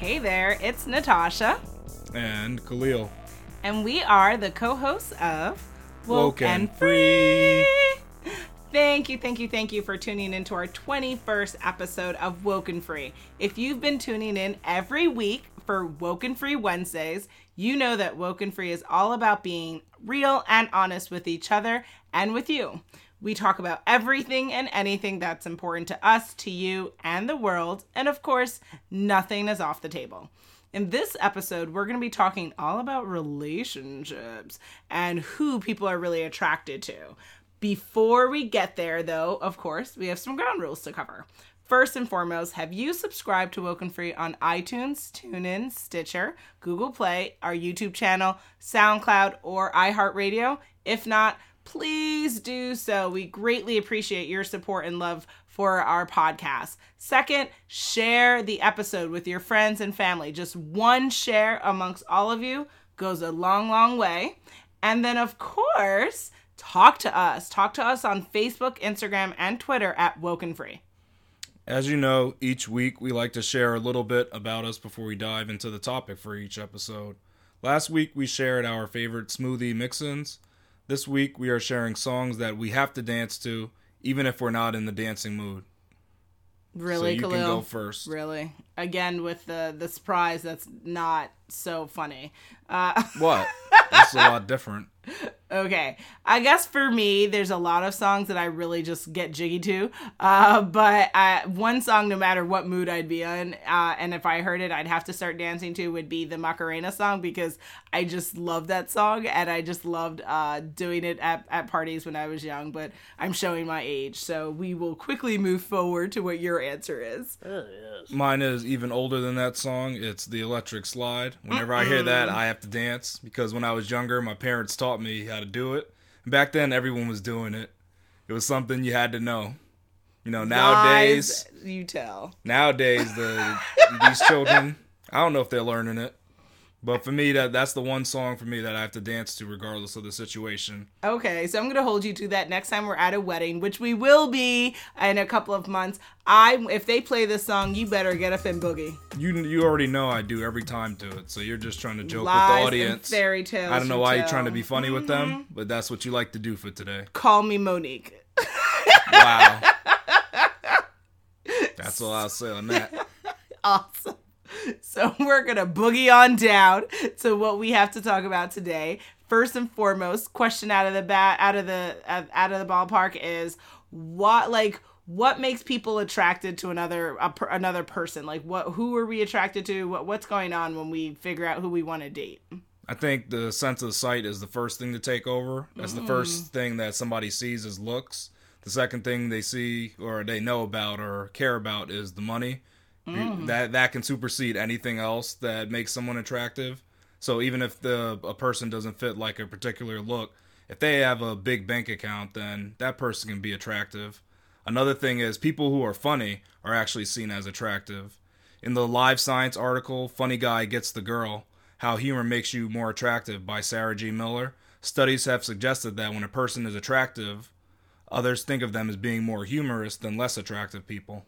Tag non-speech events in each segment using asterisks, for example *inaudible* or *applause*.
Hey there, it's Natasha. And Khalil. And we are the co hosts of Woke and Free. Thank you, thank you, thank you for tuning into our 21st episode of Woken Free. If you've been tuning in every week for Woken Free Wednesdays, you know that Woken Free is all about being real and honest with each other and with you. We talk about everything and anything that's important to us, to you, and the world. And of course, nothing is off the table. In this episode, we're going to be talking all about relationships and who people are really attracted to. Before we get there, though, of course, we have some ground rules to cover. First and foremost, have you subscribed to Woken Free on iTunes, TuneIn, Stitcher, Google Play, our YouTube channel, SoundCloud, or iHeartRadio? If not, please do so. We greatly appreciate your support and love for our podcast. Second, share the episode with your friends and family. Just one share amongst all of you goes a long, long way. And then, of course, talk to us. Talk to us on Facebook, Instagram, and Twitter at Woken Free. As you know, each week we like to share a little bit about us before we dive into the topic for each episode. Last week we shared our favorite smoothie mix ins. This week we are sharing songs that we have to dance to, even if we're not in the dancing mood. Really, so you Khalil? can go first. Really? Again with the the surprise that's not so funny. Uh, *laughs* What? It's a lot different. okay, I guess for me, there's a lot of songs that I really just get jiggy to. Uh, but I, one song, no matter what mood I'd be in, uh, and if I heard it, I'd have to start dancing to would be the Macarena song because I just love that song and I just loved uh, doing it at, at parties when I was young. But I'm showing my age, so we will quickly move forward to what your answer is. Mine is even older than that song. It's the Electric Slide. Whenever I hear that, I have to dance because when I was younger, my parents taught me how to do it. And back then, everyone was doing it. It was something you had to know. You know, nowadays, Lies you tell. nowadays the *laughs* these children, I don't know if they're learning it. But for me, that that's the one song for me that I have to dance to regardless of the situation. Okay, so I'm gonna hold you to that next time we're at a wedding, which we will be in a couple of months. I, if they play this song, you better get up and boogie. You you already know I do every time to it, so you're just trying to joke Lies with the audience. fairy tales. I don't know you why tell. you're trying to be funny with them, mm-hmm. but that's what you like to do for today. Call me Monique. Wow. *laughs* That's all I'll say on that. *laughs* awesome. *laughs* So we're gonna boogie on down to what we have to talk about today. First and foremost, question out of the bat, out of the out of the ballpark is what like what makes people attracted to another a, per- another person? Like what who are we attracted to? What what's going on when we figure out who we want to date? I think the sense of sight is the first thing to take over. That's the first mm. thing that somebody sees is looks. The second thing they see or they know about or care about is the money. Mm. That that can supersede anything else that makes someone attractive. So even if the a person doesn't fit like a particular look, if they have a big bank account, then that person can be attractive. Another thing is people who are funny are actually seen as attractive. In the Live Science article, Funny Guy Gets the Girl How Humor Makes You More Attractive by Sarah G. Miller, studies have suggested that when a person is attractive, others think of them as being more humorous than less attractive people.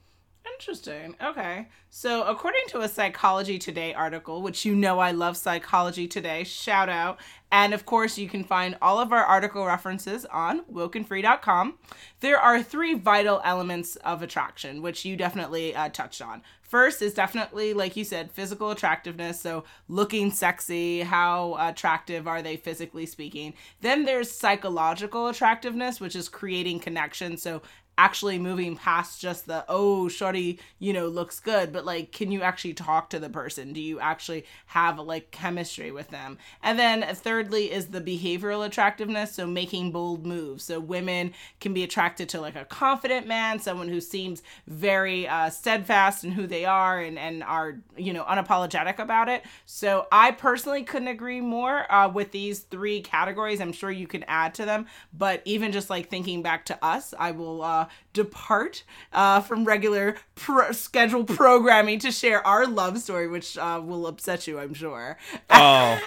Interesting. Okay. So, according to a Psychology Today article, which you know I love Psychology Today, shout out. And of course, you can find all of our article references on wokenfree.com. There are three vital elements of attraction, which you definitely uh, touched on. First is definitely, like you said, physical attractiveness. So, looking sexy, how attractive are they physically speaking? Then there's psychological attractiveness, which is creating connection. So, actually moving past just the oh shorty you know looks good but like can you actually talk to the person? Do you actually have like chemistry with them? And then thirdly is the behavioral attractiveness so making bold moves. So women can be attracted to like a confident man someone who seems very uh, steadfast in who they are and and are you know unapologetic about it. So i personally couldn't agree more uh, with these three categories. I'm sure you can add to them. But even just like thinking back to us i will uh, depart uh, from regular pro- scheduled programming to share our love story, which uh, will upset you, I'm sure. Oh,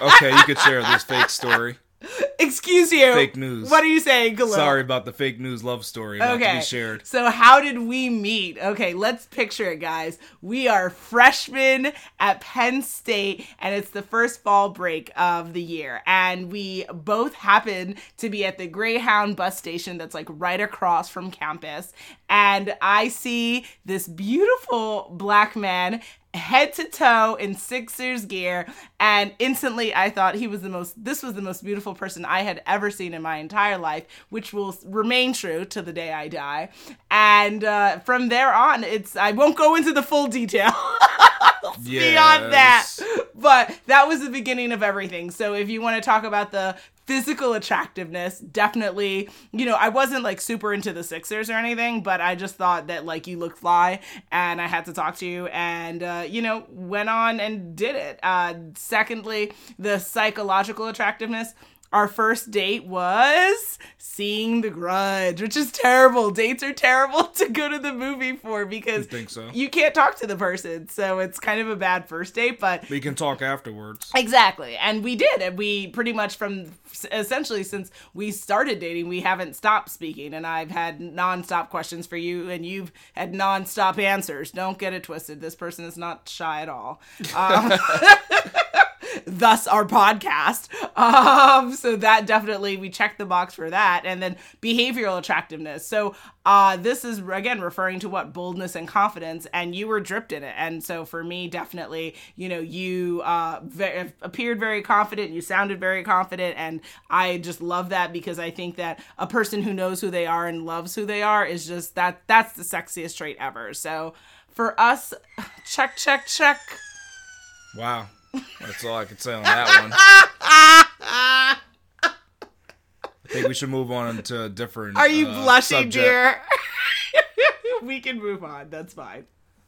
okay, you could share this fake story. *laughs* Excuse you. Fake news. What are you saying? Sorry about the fake news love story to Okay. be shared. So how did we meet? Okay, let's picture it, guys. We are freshmen at Penn State, and it's the first fall break of the year. And we both happen to be at the Greyhound bus station that's like right across from campus. And I see this beautiful black man head to toe in Sixers gear and instantly I thought he was the most this was the most beautiful person I had ever seen in my entire life which will remain true to the day I die. And uh, from there on it's I won't go into the full detail *laughs* beyond that. But that was the beginning of everything. So if you want to talk about the physical attractiveness definitely you know i wasn't like super into the sixers or anything but i just thought that like you look fly and i had to talk to you and uh, you know went on and did it. Uh, secondly the psychological attractiveness our first date was seeing The Grudge, which is terrible. Dates are terrible *laughs* to go to the movie for because You so? you can't talk to the person. So it's kind of a bad first date, but We can talk afterwards. Exactly. And we did. And we pretty much from essentially since we started dating, we haven't stopped speaking. And I've had nonstop questions for you, and you've had nonstop answers. Don't get it twisted. This person is not shy at all. Um, *laughs* *laughs* thus our podcast. *laughs* Um, so that definitely we checked the box for that, and then behavioral attractiveness. So uh, this is again referring to what boldness and confidence, and you were dripped in it. And so for me, definitely, you know, you uh, ve- appeared very confident, you sounded very confident, and I just love that because I think that a person who knows who they are and loves who they are is just that that's the sexiest trait ever. So for us, *sighs* check, check, check. Wow. That's all I can say on that one. I think we should move on to a different. Are you uh, blushing, subject. dear? *laughs* we can move on. That's fine.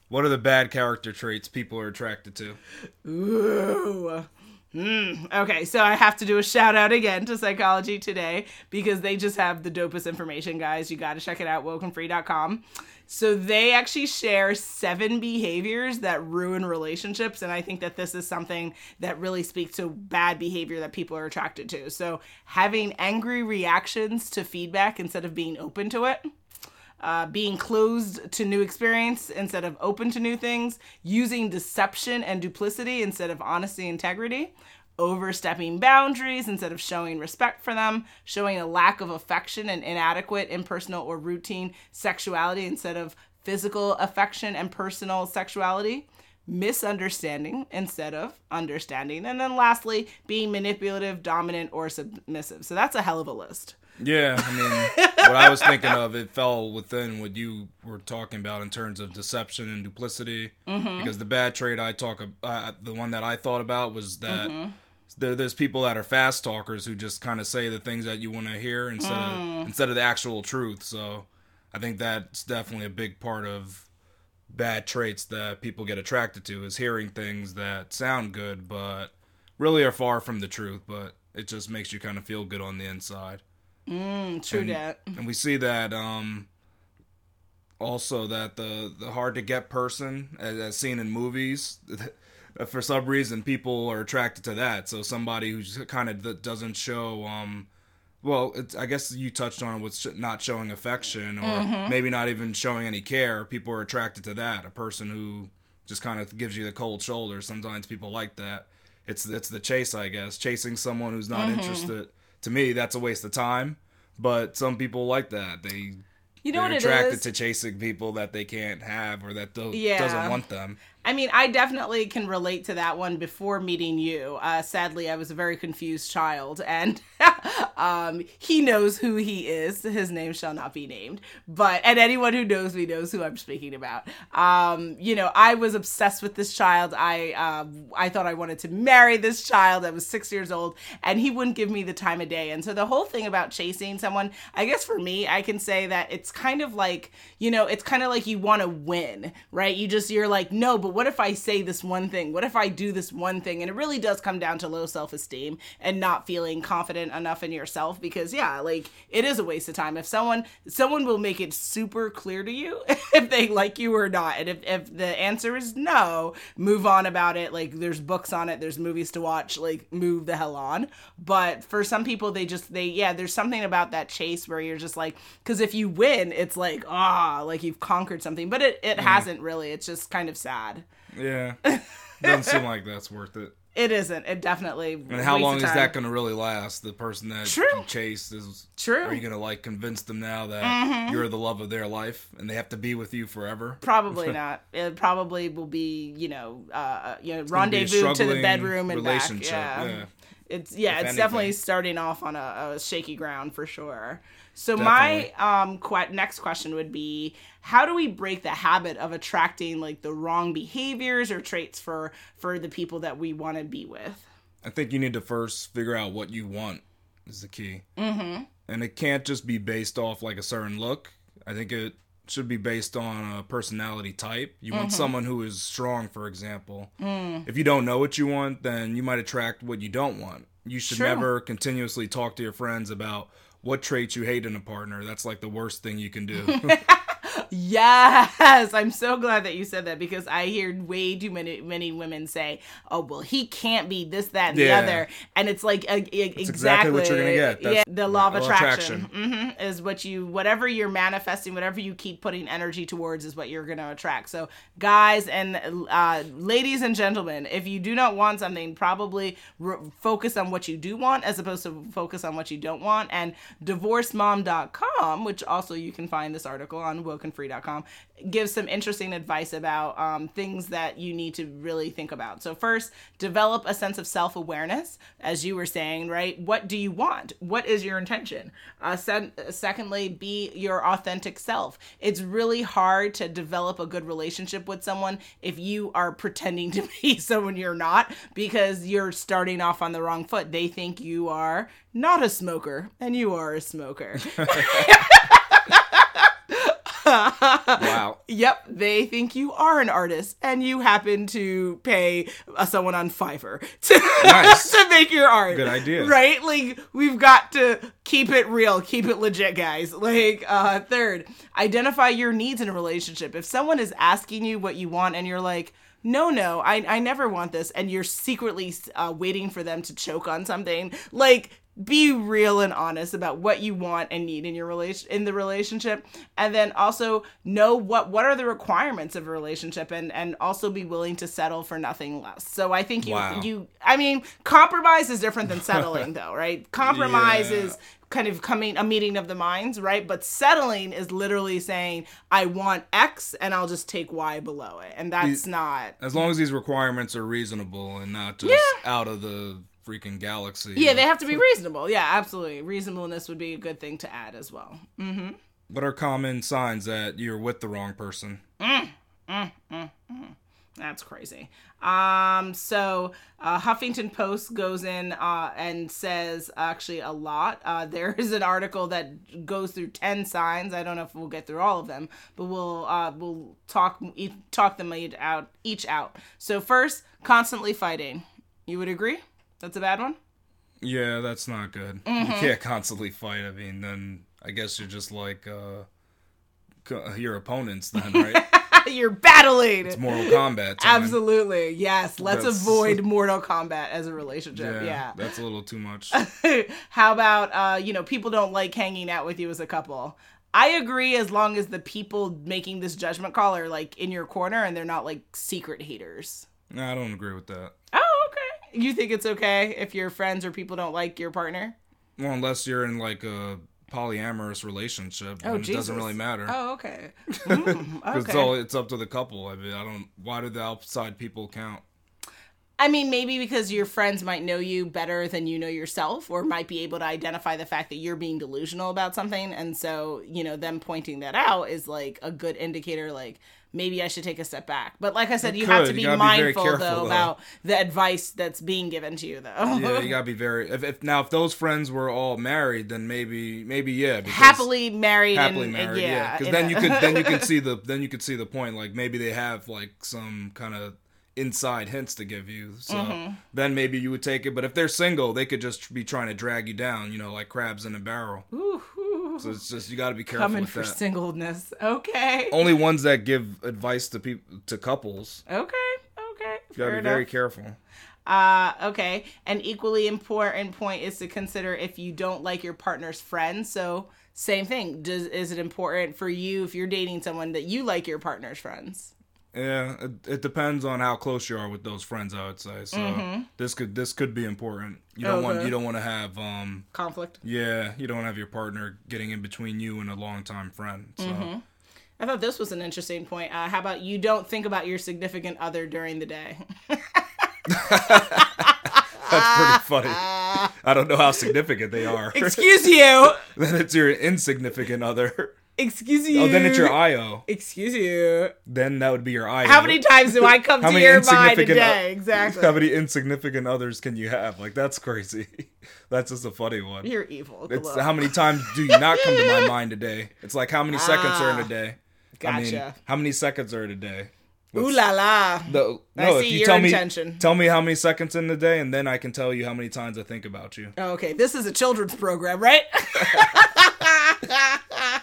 What are the bad character traits people are attracted to? Ooh. Hmm. Okay, so I have to do a shout out again to Psychology Today because they just have the dopest information, guys. You got to check it out, wokenfree.com. So they actually share seven behaviors that ruin relationships. And I think that this is something that really speaks to bad behavior that people are attracted to. So having angry reactions to feedback instead of being open to it uh, being closed to new experience instead of open to new things, using deception and duplicity instead of honesty and integrity, overstepping boundaries instead of showing respect for them, showing a lack of affection and inadequate impersonal or routine sexuality instead of physical affection and personal sexuality. Misunderstanding instead of understanding. And then lastly, being manipulative, dominant, or submissive. So that's a hell of a list. Yeah, I mean, *laughs* what I was thinking of, it fell within what you were talking about in terms of deception and duplicity. Mm-hmm. Because the bad trait I talk, ab- uh, the one that I thought about was that Mm-hmm. There, there's people that are fast talkers who just kind of say the things that you want to hear instead Mm. of instead of the actual truth. So I think that's definitely a big part of bad traits that people get attracted to is hearing things that sound good but really are far from the truth. But it just makes you kind of feel good on the inside. Mm, true And- that. and we see that um also that the the hard to get person as, as seen in movies *laughs* Uh, for some reason people are attracted to that. So somebody who's kind of doesn't show um well it's, i guess you touched on what's not showing affection or mm-hmm. maybe not even showing any care people are attracted to that. A person who just kind of gives you the cold shoulder sometimes people like that. It's it's the chase i guess. Chasing someone who's not mm-hmm. interested to me that's a waste of time but some people like that. They You know they're what it attracted to chasing people that they can't have or that do- Yeah. doesn't want them I mean, I definitely can relate to that one before meeting you. Uh, sadly, I was a very confused child, and *laughs* um, he knows who he is. His name shall not be named, but and anyone who knows me knows who I'm speaking about. Um, you know, I was obsessed with this child. I uh, I thought I wanted to marry this child. I was six years old, and he wouldn't give me the time of day. And so the whole thing about chasing someone, I guess for me, I can say that it's kind of like you know, it's kind of like you want to win, right? You just you're like, no, but what if I say this one thing? What if I do this one thing? And it really does come down to low self esteem and not feeling confident enough enough in yourself because yeah, like it is a waste of time. If someone someone will make it super clear to you *laughs* if they like you or not. And if, if the answer is no, move on about it. Like there's books on it, there's movies to watch, like move the hell on. But for some people they just they yeah, there's something about that chase where you're just like cuz if you win, it's like ah, like you've conquered something. But it it hasn't really. It's just kind of sad. Yeah. *laughs* Doesn't seem like that's worth it. It isn't. It definitely. And how long is that going to really last? The person that True. you chased is. True. Are you going to like convince them now that you're the love of their life and they have to be with you forever? Probably *laughs* not. It probably will be, you know, uh, you know, a rendezvous to the bedroom and back. Yeah. yeah. It's yeah, If it's definitely starting off on a, a shaky ground for sure. So my um next question would be how do we break the habit of attracting like the wrong behaviors or traits for for the people that we want to be with? I think you need to first figure out what you want is the key. Mm-hmm. And it can't just be based off like a certain look. I think it should be based on a personality type. You Mm-hmm. want someone who is strong, for example. Mm. If you don't know what you want, then you might attract what you don't want. You should True. never continuously talk to your friends about what traits you hate in a partner. That's like the worst thing you can do. *laughs* *laughs* Yes, I'm so glad that you said that because I hear way too many many women say, "Oh, well, he can't be this, that, and Yeah. the other," and it's like uh, exactly, exactly what you're gonna get. That's- yeah, the law of of attraction, hmm is what you whatever you're manifesting, whatever you keep putting energy towards, is what you're going to attract. So, guys and uh, ladies and gentlemen, if you do not want something, probably re- focus on what you do want as opposed to focus on what you don't want. And divorcemom.com, which also you can find this article on wokenfree.com, gives some interesting advice about um, things that you need to really think about. So, first, develop a sense of self awareness, as you were saying, right? What do you want? What is your intention? Uh, sen- secondly, be your authentic self. It's really hard to develop a good relationship with someone if you are pretending to *laughs* be someone you're not because you're starting off on the wrong foot. They think you are not a smoker and you are a smoker. *laughs* *laughs* wow. *laughs* Yep, they think you are an artist, and you happen to pay uh, someone on Fiverr to, Nice. *laughs* to make your art. Good idea. right? Like we've got to keep it real, keep it legit, guys. Like uh, third, identify your needs in a relationship. If someone is asking you what you want, and you're like. No, no, I, I never want this, and you're secretly uh, waiting for them to choke on something. Like, be real and honest about what you want and need in your relation in the relationship and then also know what what are the requirements of a relationship and and also be willing to settle for nothing less so i think you Wow. you i mean compromise is different than settling *laughs* though right compromise Yeah. is kind of coming a meeting of the minds right but settling is literally saying i want x and i'll just take y below it and that's not As long as these requirements are reasonable and not just Yeah. out of the freaking galaxy. yeah they have to be reasonable yeah absolutely reasonableness would be a good thing to add as well What are common signs that you're with the wrong person? That's crazy. Um, so uh, Huffington Post goes in uh, and says actually a lot. Uh, there is an article that goes through ten signs. I don't know if we'll get through all of them, but we'll uh, we'll talk e- talk them out each out. So first, constantly fighting. You would agree? That's a bad one. Yeah, that's not good. Mm-hmm. You can't constantly fight. I mean, then I guess you're just like uh, your opponents, then, *laughs* right? You're battling. It's Mortal Kombat. Time. Absolutely. Yes. Let's That's- avoid *laughs* Mortal Kombat as a relationship. Yeah, yeah. that's a little too much. *laughs* How about uh, you know, people don't like hanging out with you as a couple. I agree as long as the people making this judgment call are like in your corner and they're not like secret haters. no, I don't agree with that. Oh. You think it's okay if your friends or people don't like your partner? Well, unless you're in like a polyamorous relationship, Oh, it doesn't really matter. Oh, okay. *laughs* Mm, 'Cause It's all it's up to the couple. I mean, I don't. Why do the outside people count? I mean, maybe because your friends might know you better than you know yourself, or might be able to identify the fact that you're being delusional about something. And so, you know, them pointing that out is like a good indicator, like, maybe I should take a step back. But like I said, It you have to be gotta be mindful, careful, though, though. about the advice that's being given to you, though. Yeah, you *laughs* gotta be very. If, if now if those friends were all married, then maybe maybe yeah. Happily married happily and, married, yeah. yeah. Because in then a- you could then you could *laughs* see the then you could see the point. Like maybe they have like some kind of inside hints to give you. So Mm-hmm. then maybe you would take it. But if they're single, they could just be trying to drag you down, you know, like crabs in a barrel. Ooh. So it's just you got to be careful Coming for that. singleness. Okay. Only ones that give advice to people to couples. Okay. Okay. You got to be very careful. Uh, okay. An equally important point is to consider if you don't like your partner's friends. So, same thing. Does is it important for you if you're dating someone that you like your partner's friends? Yeah, it, it depends on how close you are with those friends. I would say so. This could this could be important. You don't want Mm-hmm. You don't want to have um Conflict. yeah you don't want to have your partner getting in between you and a longtime friend. So Mm-hmm. I thought this was an interesting point. Uh, how about you don't think about your significant other during the day? *laughs* that's pretty funny. I don't know how significant they are. *laughs* Excuse you. *laughs* then it's your insignificant other. Excuse you. Oh, then it's your IO. Excuse you. Then that would be your IO. How many times do I come to your mind a day? Exactly. How many insignificant others can you have? Like that's crazy. *laughs* That's just a funny one. You're evil. It's how many times do you not come to my *laughs* mind a day? It's like how many seconds are in a ah, day? I mean, Gotcha. how many seconds are in a day? Ooh la la. The, I no, see if you tell intention. me, tell me how many seconds in the day, and then I can tell you how many times I think about you. Oh, Okay, this is a children's program, right? *laughs*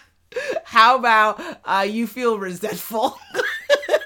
How about uh, you feel resentful *laughs*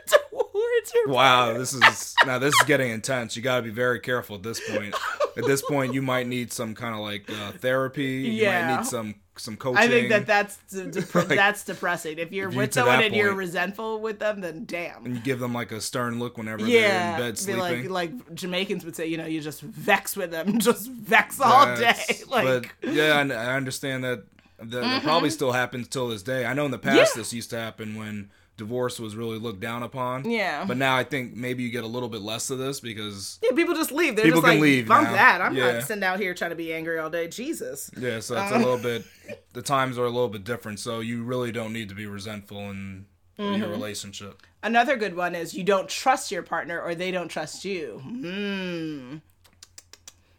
towards your Wow, this is now this is getting intense. You got to be very careful at this point. At this point, you might need some kind of like uh, therapy. You Yeah. might need some some coaching. I think that that's de- *laughs* dep- Like, that's depressing. If you're if you with someone and you're resentful with them, then damn. and you give them like a stern look whenever Yeah, they're in bed sleeping. like like Jamaicans would say, you know, you just vex with them, *laughs* just vex all day. Like, yeah, and I understand that that, that probably still happens till this day. I know in the past Yeah. this used to happen when divorce was really looked down upon. Yeah. But now I think maybe you get a little bit less of this because yeah, people just leave. They're People just can like, leave bump now. that. I'm Yeah. not sitting out here trying to be angry all day. Jesus. yeah, so it's Uh. a little bit *laughs* the times are a little bit different. So you really don't need to be resentful in Mm-hmm. your relationship. Another good one is you don't trust your partner or they don't trust you. Hmm.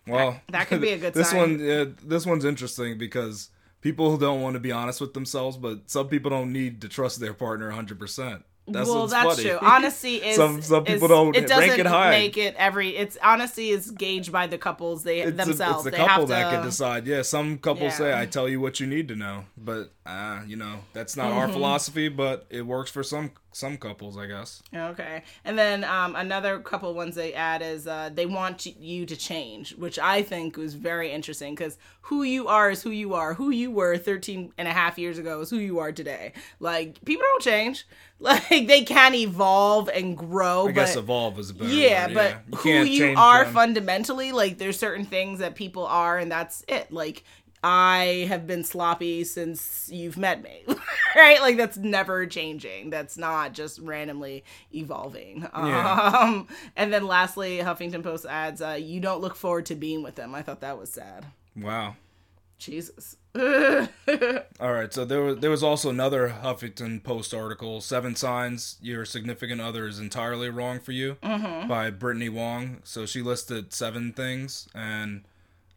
Well, that could be a *laughs* good this sign. one, yeah, this one's interesting because people don't want to be honest with themselves, but some people don't need to trust their partner 100. percent That's well, that's funny. true. *laughs* Honesty is Some- some people is- don't It rank it high. make it every. It's honesty is gauged by the couples they it's, a- themselves. it's the they couple that to, can decide. Yeah, some couples say, "I tell you what you need to know," but uh, you know that's not Mm-hmm. our philosophy. But it works for some some couples, I guess. Okay, and then um, another couple ones they add is uh, they want you to change, which I think was very interesting because who you are is who you are. Who you were 13 and a half years ago is who you are today. Like people don't change. *laughs* Like they can evolve and grow, I but guess evolve is a better yeah, word, but You who you are them. fundamentally, like there's certain things that people are, and that's it. Like I have been sloppy since you've met me, *laughs* right? Like that's never changing. That's not just randomly evolving. Yeah. Um, and then lastly, Huffington Post adds, uh, "You don't look forward to being with them." I thought that was sad. Wow. Jesus. *laughs* All right, so there was there was also another Huffington Post article, Seven Signs Your Significant Other is Entirely Wrong for You Mm-hmm. by Brittany Wong. So she listed seven things, and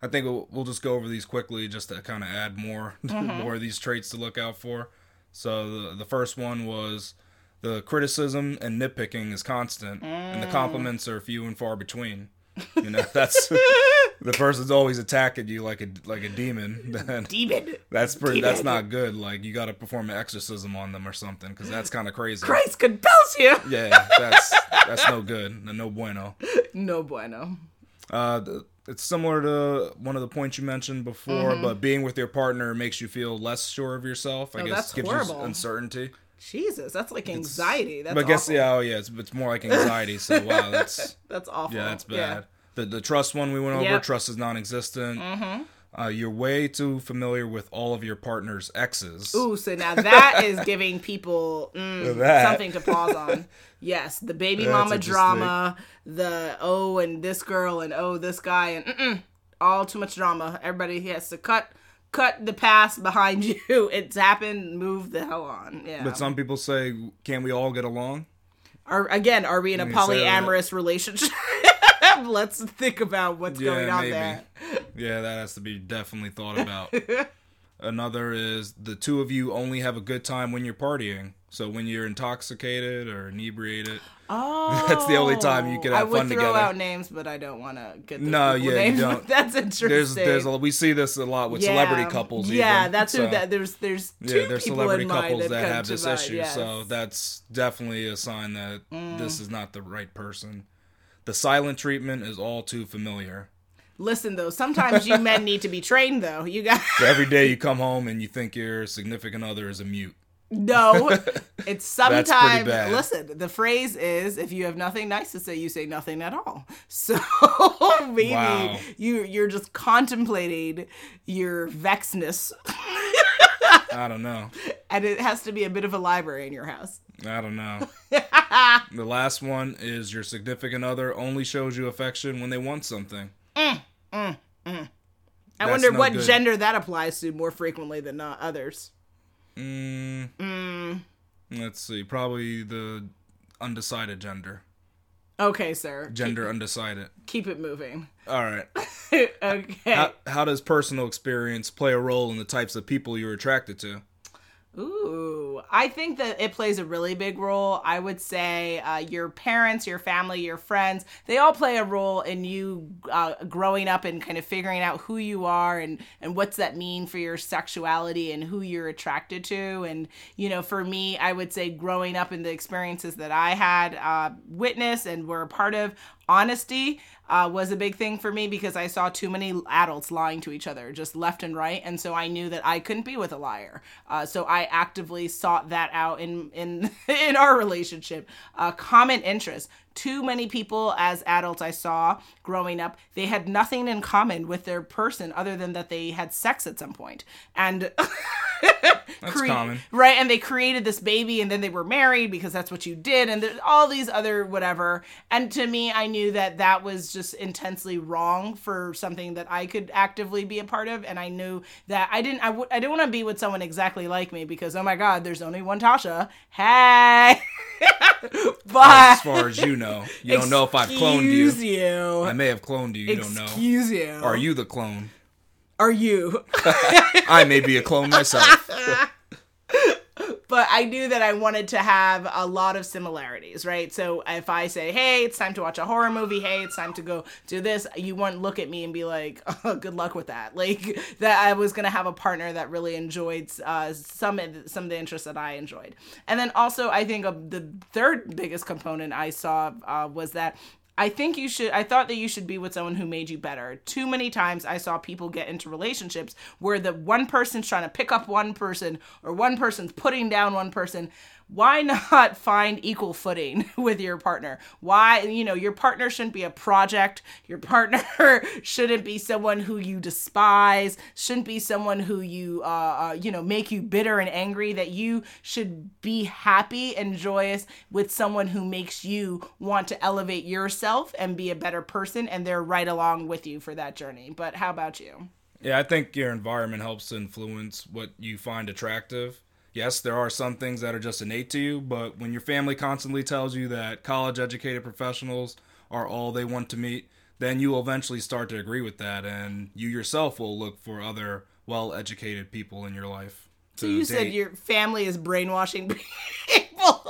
I think we'll, we'll just go over these quickly just to kind of add more *laughs* Mm-hmm. more of these traits to look out for. So the the first one was the criticism and nitpicking is constant, and the Mm. compliments are few and far between. You know, that's *laughs* the person's always attacking you like a like a demon. *laughs* Then Demon. that's pretty. That's not good. Like you got to perform an exorcism on them or something, because that's kind of crazy. Christ compels you. Yeah, that's that's no good. No bueno. No bueno. Uh, th- it's similar to one of the points you mentioned before, Mm-hmm. but being with your partner makes you feel less sure of yourself. I Oh, guess that's gives horrible. you uncertainty. Jesus, that's like anxiety. That's but I guess awful. yeah, oh yeah, it's, it's more like anxiety. So wow, that's *laughs* That's awful. yeah, that's bad. The the trust one we went over. Yep. Trust is non-existent. Mm-hmm. Uh, you're way too familiar with all of your partner's exes. Ooh, so now that is *laughs* giving people mm, something to pause on. Yes, the baby That's mama drama, the oh and this girl and oh this guy and all too much drama. Everybody has to cut cut the past behind *laughs* you. It's happened. Move the hell on. Yeah. But some people say, "Can we all get along?" Are again, are we in a me say that. polyamorous relationship? *laughs* Let's think about what's going on there. Yeah, that has to be definitely thought *laughs* about. Another is the two of you only have a good time when you're partying. So when you're intoxicated or inebriated, Oh, *gasps* That's the only time you can I have would fun throw together. out names, but I don't want to get those No, yeah, you don't. *laughs* That's interesting. there's there's a, we see this a lot with celebrity couples. Yeah, even. that's so, who that. There's there's two yeah, there's people celebrity in couples that come have this mind, issue. yes. So that's definitely a sign that Mm. this is not the right person. The silent treatment is all too familiar. Listen though, sometimes you men need to be trained though. You got So every day you come home and you think your significant other is a mute. no. *laughs* It's sometimes listen. The phrase is if you have nothing nice to say, you say nothing at all. *laughs* So *laughs* maybe Wow. you you're just contemplating your vexness, I don't know. and it has to be a bit of a library in your house. I don't know. *laughs* the last one is your significant other only shows you affection when they want something. Mm, mm, mm. I That's wonder no what good. gender that applies to more frequently than not others. Mm, Let's see. Probably the undecided gender. Okay, sir. Gender undecided. Keep it moving. All right. *laughs* okay. How, how does personal experience play a role in the types of people you're attracted to? Ooh, I think that it plays a really big role. I would say uh, your parents, your family, your friends, they all play a role in you uh, growing up and kind of figuring out who you are and, and what's that mean for your sexuality and who you're attracted to. And, you know, for me, I would say growing up in the experiences that I had uh, witnessed and were a part of, honesty uh, was a big thing for me because I saw too many adults lying to each other just left and right, and so I knew that I couldn't be with a liar. Uh, so I actively sought that out in in *laughs* in our relationship. Uh, common interest. Too many people as adults I saw growing up, they had nothing in common with their person other than that they had sex at some point, and *laughs* *laughs* That's cre- common. right? And they created this baby, and then they were married because that's what you did, and there's all these other whatever. And to me, I knew that that was just intensely wrong for something that I could actively be a part of, and I knew that I didn't. I would. I didn't want to be with someone exactly like me because oh my god, there's only one Tasha. Hey, *laughs* but As far as you know, you don't know if I've cloned you. you. I may have cloned you. You don't know. Excuse you. Are you the clone? Are you? *laughs* I may be a clone myself. *laughs* but I knew that I wanted to have a lot of similarities, right? So if I say, "Hey, it's time to watch a horror movie," "Hey, it's time to go do this," you wouldn't look at me and be like, *laughs* oh, "Good luck with that." Like that, I was gonna have a partner that really enjoyed uh, some of- some of the interests that I enjoyed, and then also I think of the third biggest component I saw uh, was that I think you should. I thought that you should be with someone who made you better. Too many times I saw people get into relationships where the one person's trying to pick up one person or one person's putting down one person. Why *laughs* not find equal footing *laughs* with your partner? Why, you know, your partner shouldn't be a project. Your *laughs* partner shouldn't be someone who you despise, shouldn't be someone who you, uh, uh, you know, make you bitter and angry. That you should be happy and joyous with someone who makes you want to elevate yourself and be a better person, and they're right along with you for that journey. But how about you? Yeah, I think your environment helps influence what you find attractive. Yes, there are some things that are just innate to you, but when your family constantly tells you that college educated professionals are all they want to meet, then you will eventually start to agree with that, and you yourself will look for other well educated people in your life. So you said your family is brainwashing *laughs* people.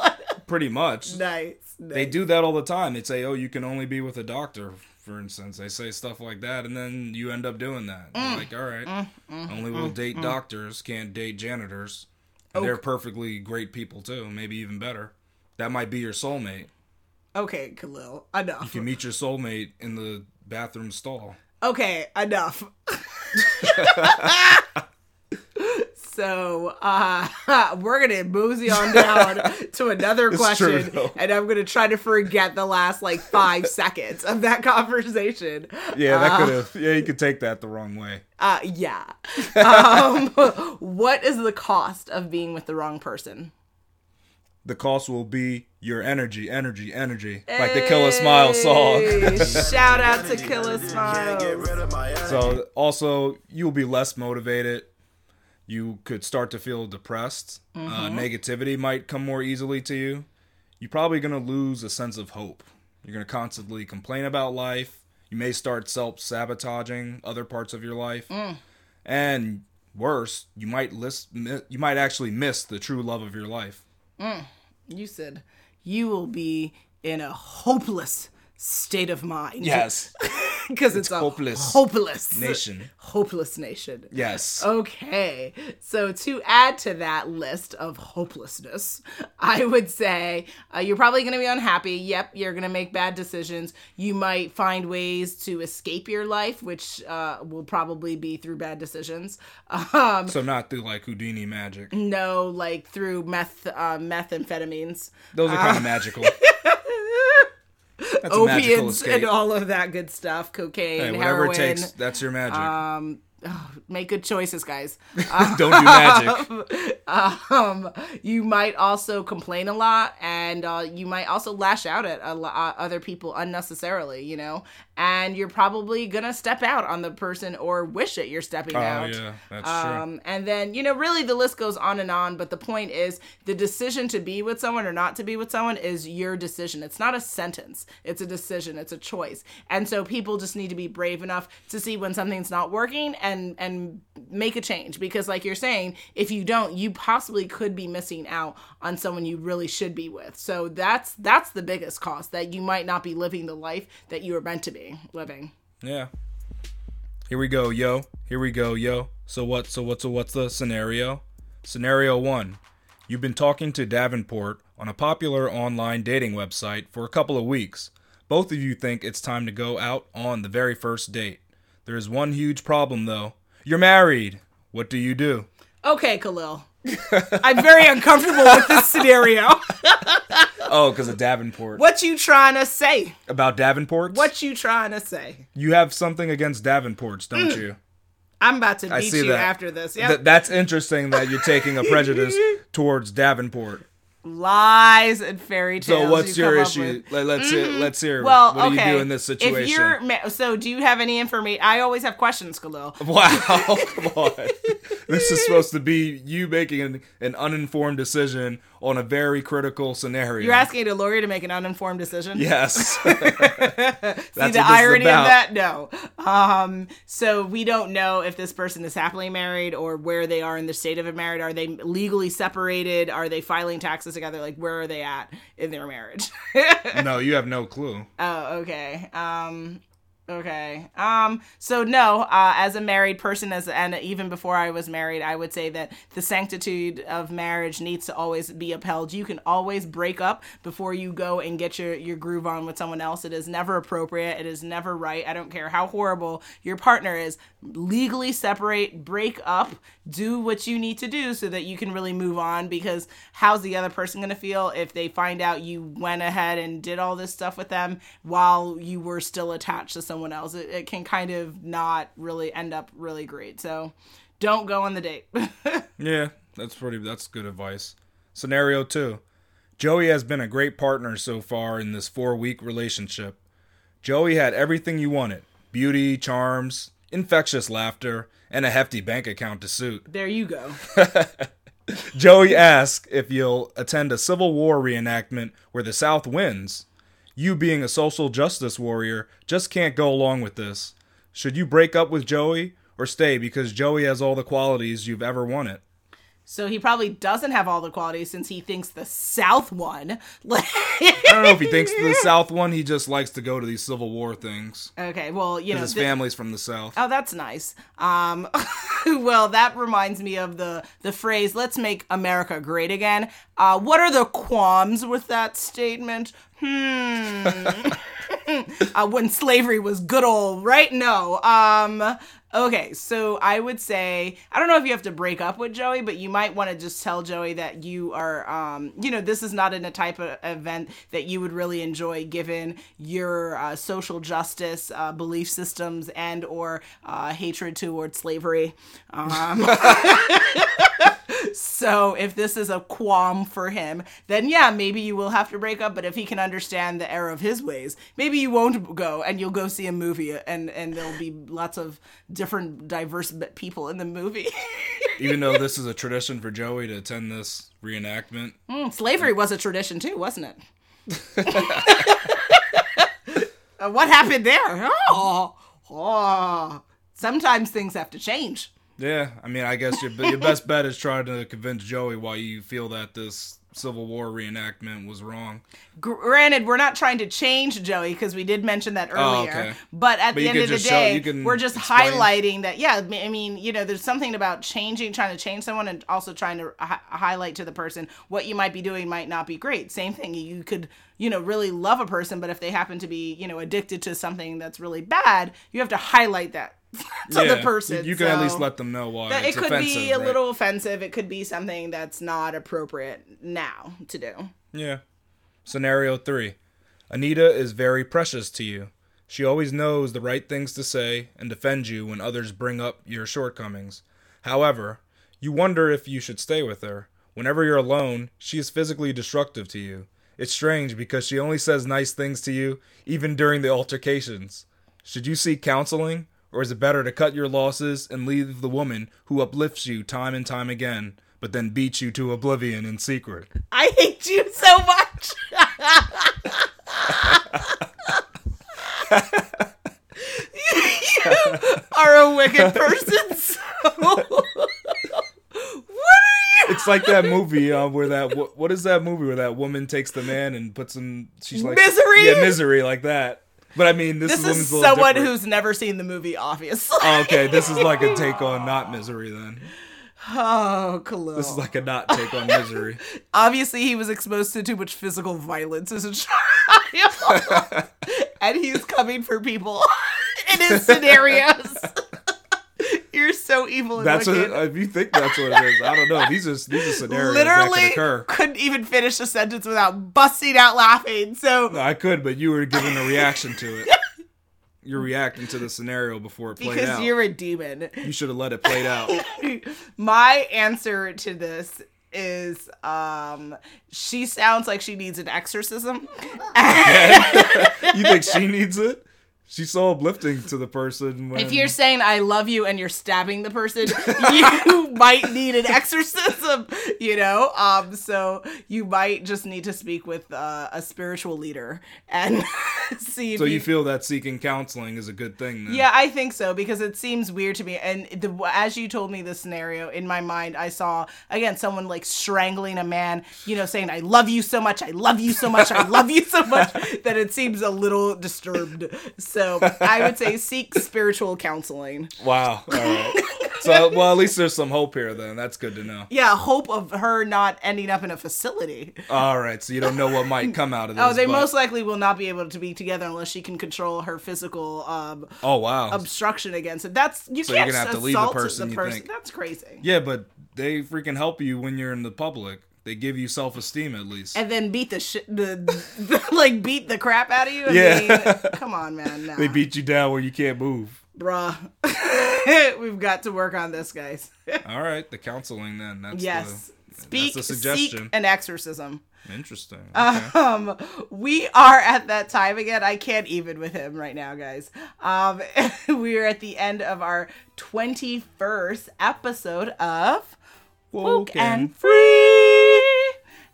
Pretty much. nice. They do that all the time. They say, oh, you can only be with a doctor, for instance. They say stuff like that, and then you end up doing that. You're mm. like, all right, mm, mm, only will date doctors, can't date janitors. And they're perfectly great people, too. Maybe even better. That might be your soulmate. Okay, Khalil, enough. You can meet your soulmate in the bathroom stall. Okay, enough. *laughs* *laughs* so uh *laughs* we're gonna mosey on down *laughs* to another It's question true, and i'm gonna try to forget the last like five *laughs* seconds of that conversation Yeah, that could have. Yeah, you could take that the wrong way. uh yeah um what is the cost of being with the wrong person The cost will be your energy, energy, energy. Like the Keri Hilson song. Shout out to Keri Hilson. So also you'll be less motivated. You could start to feel depressed. Uh, mm-hmm. negativity might come more easily to you. You're probably gonna lose a sense of hope. You're gonna constantly complain about life. You may start self sabotaging other parts of your life, mm. and worse, you might list, mi- you might actually miss the true love of your life. Mm. You said you will be in a hopeless state of mind. Yes. *laughs* because it's, a hopeless hopeless nation. Hopeless nation. Yes. Okay, so to add to that list of hopelessness, I would say uh, you're probably going to be unhappy. Yep, you're going to make bad decisions. You might find ways to escape your life, which uh, will probably be through bad decisions. *laughs* Um, So not through like Houdini magic. no, like through meth, uh, methamphetamines, Those are kind of magical. *laughs* That's opiates, and all of that good stuff. Cocaine, Hey, whatever heroin. it takes, that's your magic. Um, oh, make good choices, guys. *laughs* Don't do magic. *laughs* um, you might also complain a lot, and uh, you might also lash out at a uh, other people unnecessarily. You know, and you're probably gonna step out on the person or wish that you're stepping Oh out. yeah, that's true. Um, and then, you know, really the list goes on and on, but the point is the decision to be with someone or not to be with someone is your decision. It's not a sentence, it's a decision, it's a choice. And so people just need to be brave enough to see when something's not working and and make a change because like you're saying, if you don't, you possibly could be missing out on someone you really should be with. So that's that's the biggest cost that you might not be living the life that you were meant to be living. Yeah. Here we go, yo. Here we go, yo. So what? So what? So what's the scenario? Scenario one: You've been talking to Davenport on a popular online dating website for a couple of weeks. Both of you think it's time to go out on the very first date. There is one huge problem, though. You're married. What do you do? Okay, Khalil. I'm very uncomfortable with this scenario. *laughs* Oh, because of Davenport. What you trying to say? About Davenport? What you trying to say? You have something against Davenports, don't mm. you? I'm about to I beat see you that. after this. Yeah. Th- that's interesting that you're taking a prejudice *laughs* towards Davenport. Lies and fairy tales. So what's you your issue? Let, let's hear. Mm-hmm. Let's hear. Well, what okay. do you do in this situation? If you're ma- so, do you have any information? I always have questions, Khalil. *laughs* Wow, come on. this is supposed to be you making an, an uninformed decision on a very critical scenario. You're asking a lawyer to make an uninformed decision. Yes. *laughs* *laughs* See the what this is irony of that? No. Um, so we don't know if this person is happily married or where they are in the state of it married. Are they legally separated? Are they filing taxes together? Like where are they at in their marriage? *laughs* no, you have no clue. oh, okay. Um, okay. Um, so no, uh, as a married person, as and even before I was married, I would say that the sanctitude of marriage needs to always be upheld. You can always break up before you go and get your your groove on with someone else. It is never appropriate. It is never right. I don't care how horrible your partner is. Legally separate, break up, do what you need to do so that you can really move on. Because how's the other person gonna feel if they find out you went ahead and did all this stuff with them while you were still attached to someone else? It, it can kind of not really end up really great. So don't go on the date. *laughs* Yeah, that's pretty. That's good advice. Scenario two: Joey has been a great partner so far in this four-week relationship. Joey had everything you wanted: beauty, charms, infectious laughter, and a hefty bank account to suit. *laughs* there you go. Joey asks if you'll attend a Civil War reenactment where the South wins. You, being a social justice warrior, just can't go along with this. Should you break up with Joey or stay because Joey has all the qualities you've ever wanted? So he probably doesn't have all the qualities since he thinks the South won. *laughs* I don't know if he thinks the South one. He just likes to go to these Civil War things. okay, well, you know, His family's from the South. Oh, that's nice. Um, *laughs* well, that reminds me of the the phrase "Let's make America great again." Uh, what are the qualms with that statement? Hmm. *laughs* uh, when slavery was good old, right? No. Um. Okay, so I would say I don't know if you have to break up with Joey, but you might want to just tell Joey that you are, um, you know, this is not in a type of event that you would really enjoy, given your uh, social justice uh, belief systems and or uh, hatred towards slavery. Um, *laughs* *laughs* so if this is a qualm for him, then yeah, maybe you will have to break up. But if he can understand the error of his ways, maybe you won't go and you'll go see a movie and and there'll be lots of different diverse people in the movie. *laughs* Even though this is a tradition for Joey to attend this reenactment. Mm, Slavery was a tradition too, wasn't it? *laughs* Uh, what happened there? Oh, oh. Sometimes things have to change. Yeah, I mean, I guess your your best bet is trying to convince Joey why you feel that this Civil War reenactment was wrong. Granted, we're not trying to change Joey because we did mention that oh, earlier. Oh, okay. But at But the end of the just show- day, we're just explain. highlighting that. Yeah, I mean, you know, there's something about changing, trying to change someone, and also trying to hi- highlight to the person what you might be doing might not be great. Same thing. You could, you know, really love a person, but if they happen to be, you know, addicted to something that's really bad, you have to highlight that *laughs* to Yeah, the person. You, can at least let them know why it could be a right? little offensive. It could be something that's not appropriate now to do. Yeah. Scenario three Anita is very precious to you. She always knows the right things to say and defends you when others bring up your shortcomings. However, you wonder if you should stay with her. Whenever you're alone, she is physically destructive to you. It's strange because she only says nice things to you, even during the altercations. Should you seek counseling, or is it better to cut your losses and leave the woman who uplifts you time and time again, but then beats you to oblivion in secret? I hate you so much. you are a wicked person. So what are you? It's like that movie uh, where that what, what is that movie where that woman takes the man and puts him she's like Misery? yeah misery like that. But I mean this, This is, someone who's never seen the movie, obviously. Oh, okay. This is like a take on *laughs* not misery then. Oh, Khalil. This is like a not take on misery. *laughs* Obviously, he was exposed to too much physical violence as a *laughs* child, and he's coming for people in his scenarios. You're so evil. That's wicked. what if you think that's what it is. I don't know. These are these are scenarios that literally could occur. couldn't even finish a sentence without busting out laughing. So No, I could, but you were giving a reaction to it. You're reacting to the scenario before it played because out. you're a demon. You should have let it play out. *laughs* My answer to this is um she sounds like she needs an exorcism. *laughs* you think she needs it? She's so uplifting to the person. When, If you're saying I love you and you're stabbing the person, *laughs* you might need an exorcism, you know? Um so you might just need to speak with uh, a spiritual leader and *laughs* see if so you feel that seeking counseling is a good thing then? Yeah, I think so because it seems weird to me. And the, as you told me the scenario in my mind, I saw again someone like strangling a man, you know, saying "I love you so much, I love you so much, I love you so much" *laughs* that it seems a little disturbed. So I would say seek spiritual counseling. *laughs* Wow. All right. so well, at least there's some hope here then. That's good to know. Yeah, hope of her not ending up in a facility. All right. So you don't know what might come out of this. Oh, they but- most likely will not be able to be together unless she can control her physical um, Oh wow. obstruction against it. That's you So you're can't gonna have to leave the person, you think. That's crazy. yeah, but they freaking help you when you're in the public. They give you self esteem at least. and then beat the shit, the, the *laughs* like beat the crap out of you. I Yeah. mean, come on, man. Nah. they beat you down where you can't move. bruh. *laughs* We've got to work on this, guys. *laughs* All right, the counseling then. That's yes, speak, the seek suggestion. an exorcism. interesting. Okay. Um, we are at that time again. I can't even with him right now, guys. Um, we are at the end of our twenty first episode of Woke and Free.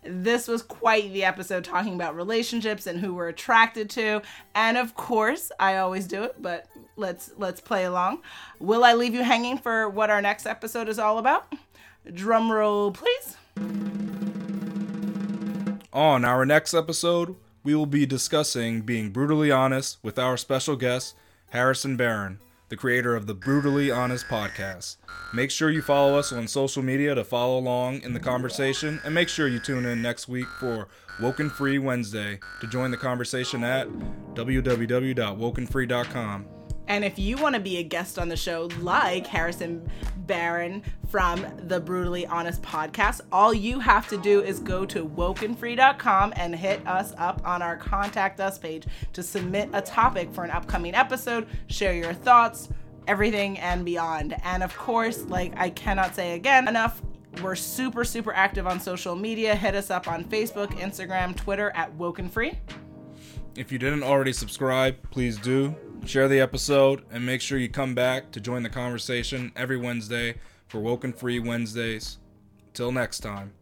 This was quite the episode talking about relationships and who we're attracted to. And of course, I always do it, but let's let's play along. Will I leave you hanging for what our next episode is all about? Drum roll, please. On our next episode, we will be discussing being brutally honest with our special guest, Harrison Barron, the creator of the Brutally Honest podcast. Make sure you follow us on social media to follow along in the conversation, and make sure you tune in next week for Woken Free Wednesday to join the conversation at www.wokenfree.com. And if you want to be a guest on the show, like Harrison Barron from the Brutally Honest podcast, all you have to do is go to wokenfree.com and hit us up on our contact us page to submit a topic for an upcoming episode, share your thoughts, everything and beyond. And of course, like I cannot say again enough, we're super, super active on social media. Hit us up on Facebook, Instagram, Twitter at Woken Free. If you didn't already subscribe, please do. Share the episode and make sure you come back to join the conversation every Wednesday for Woken Free Wednesdays. Till next time.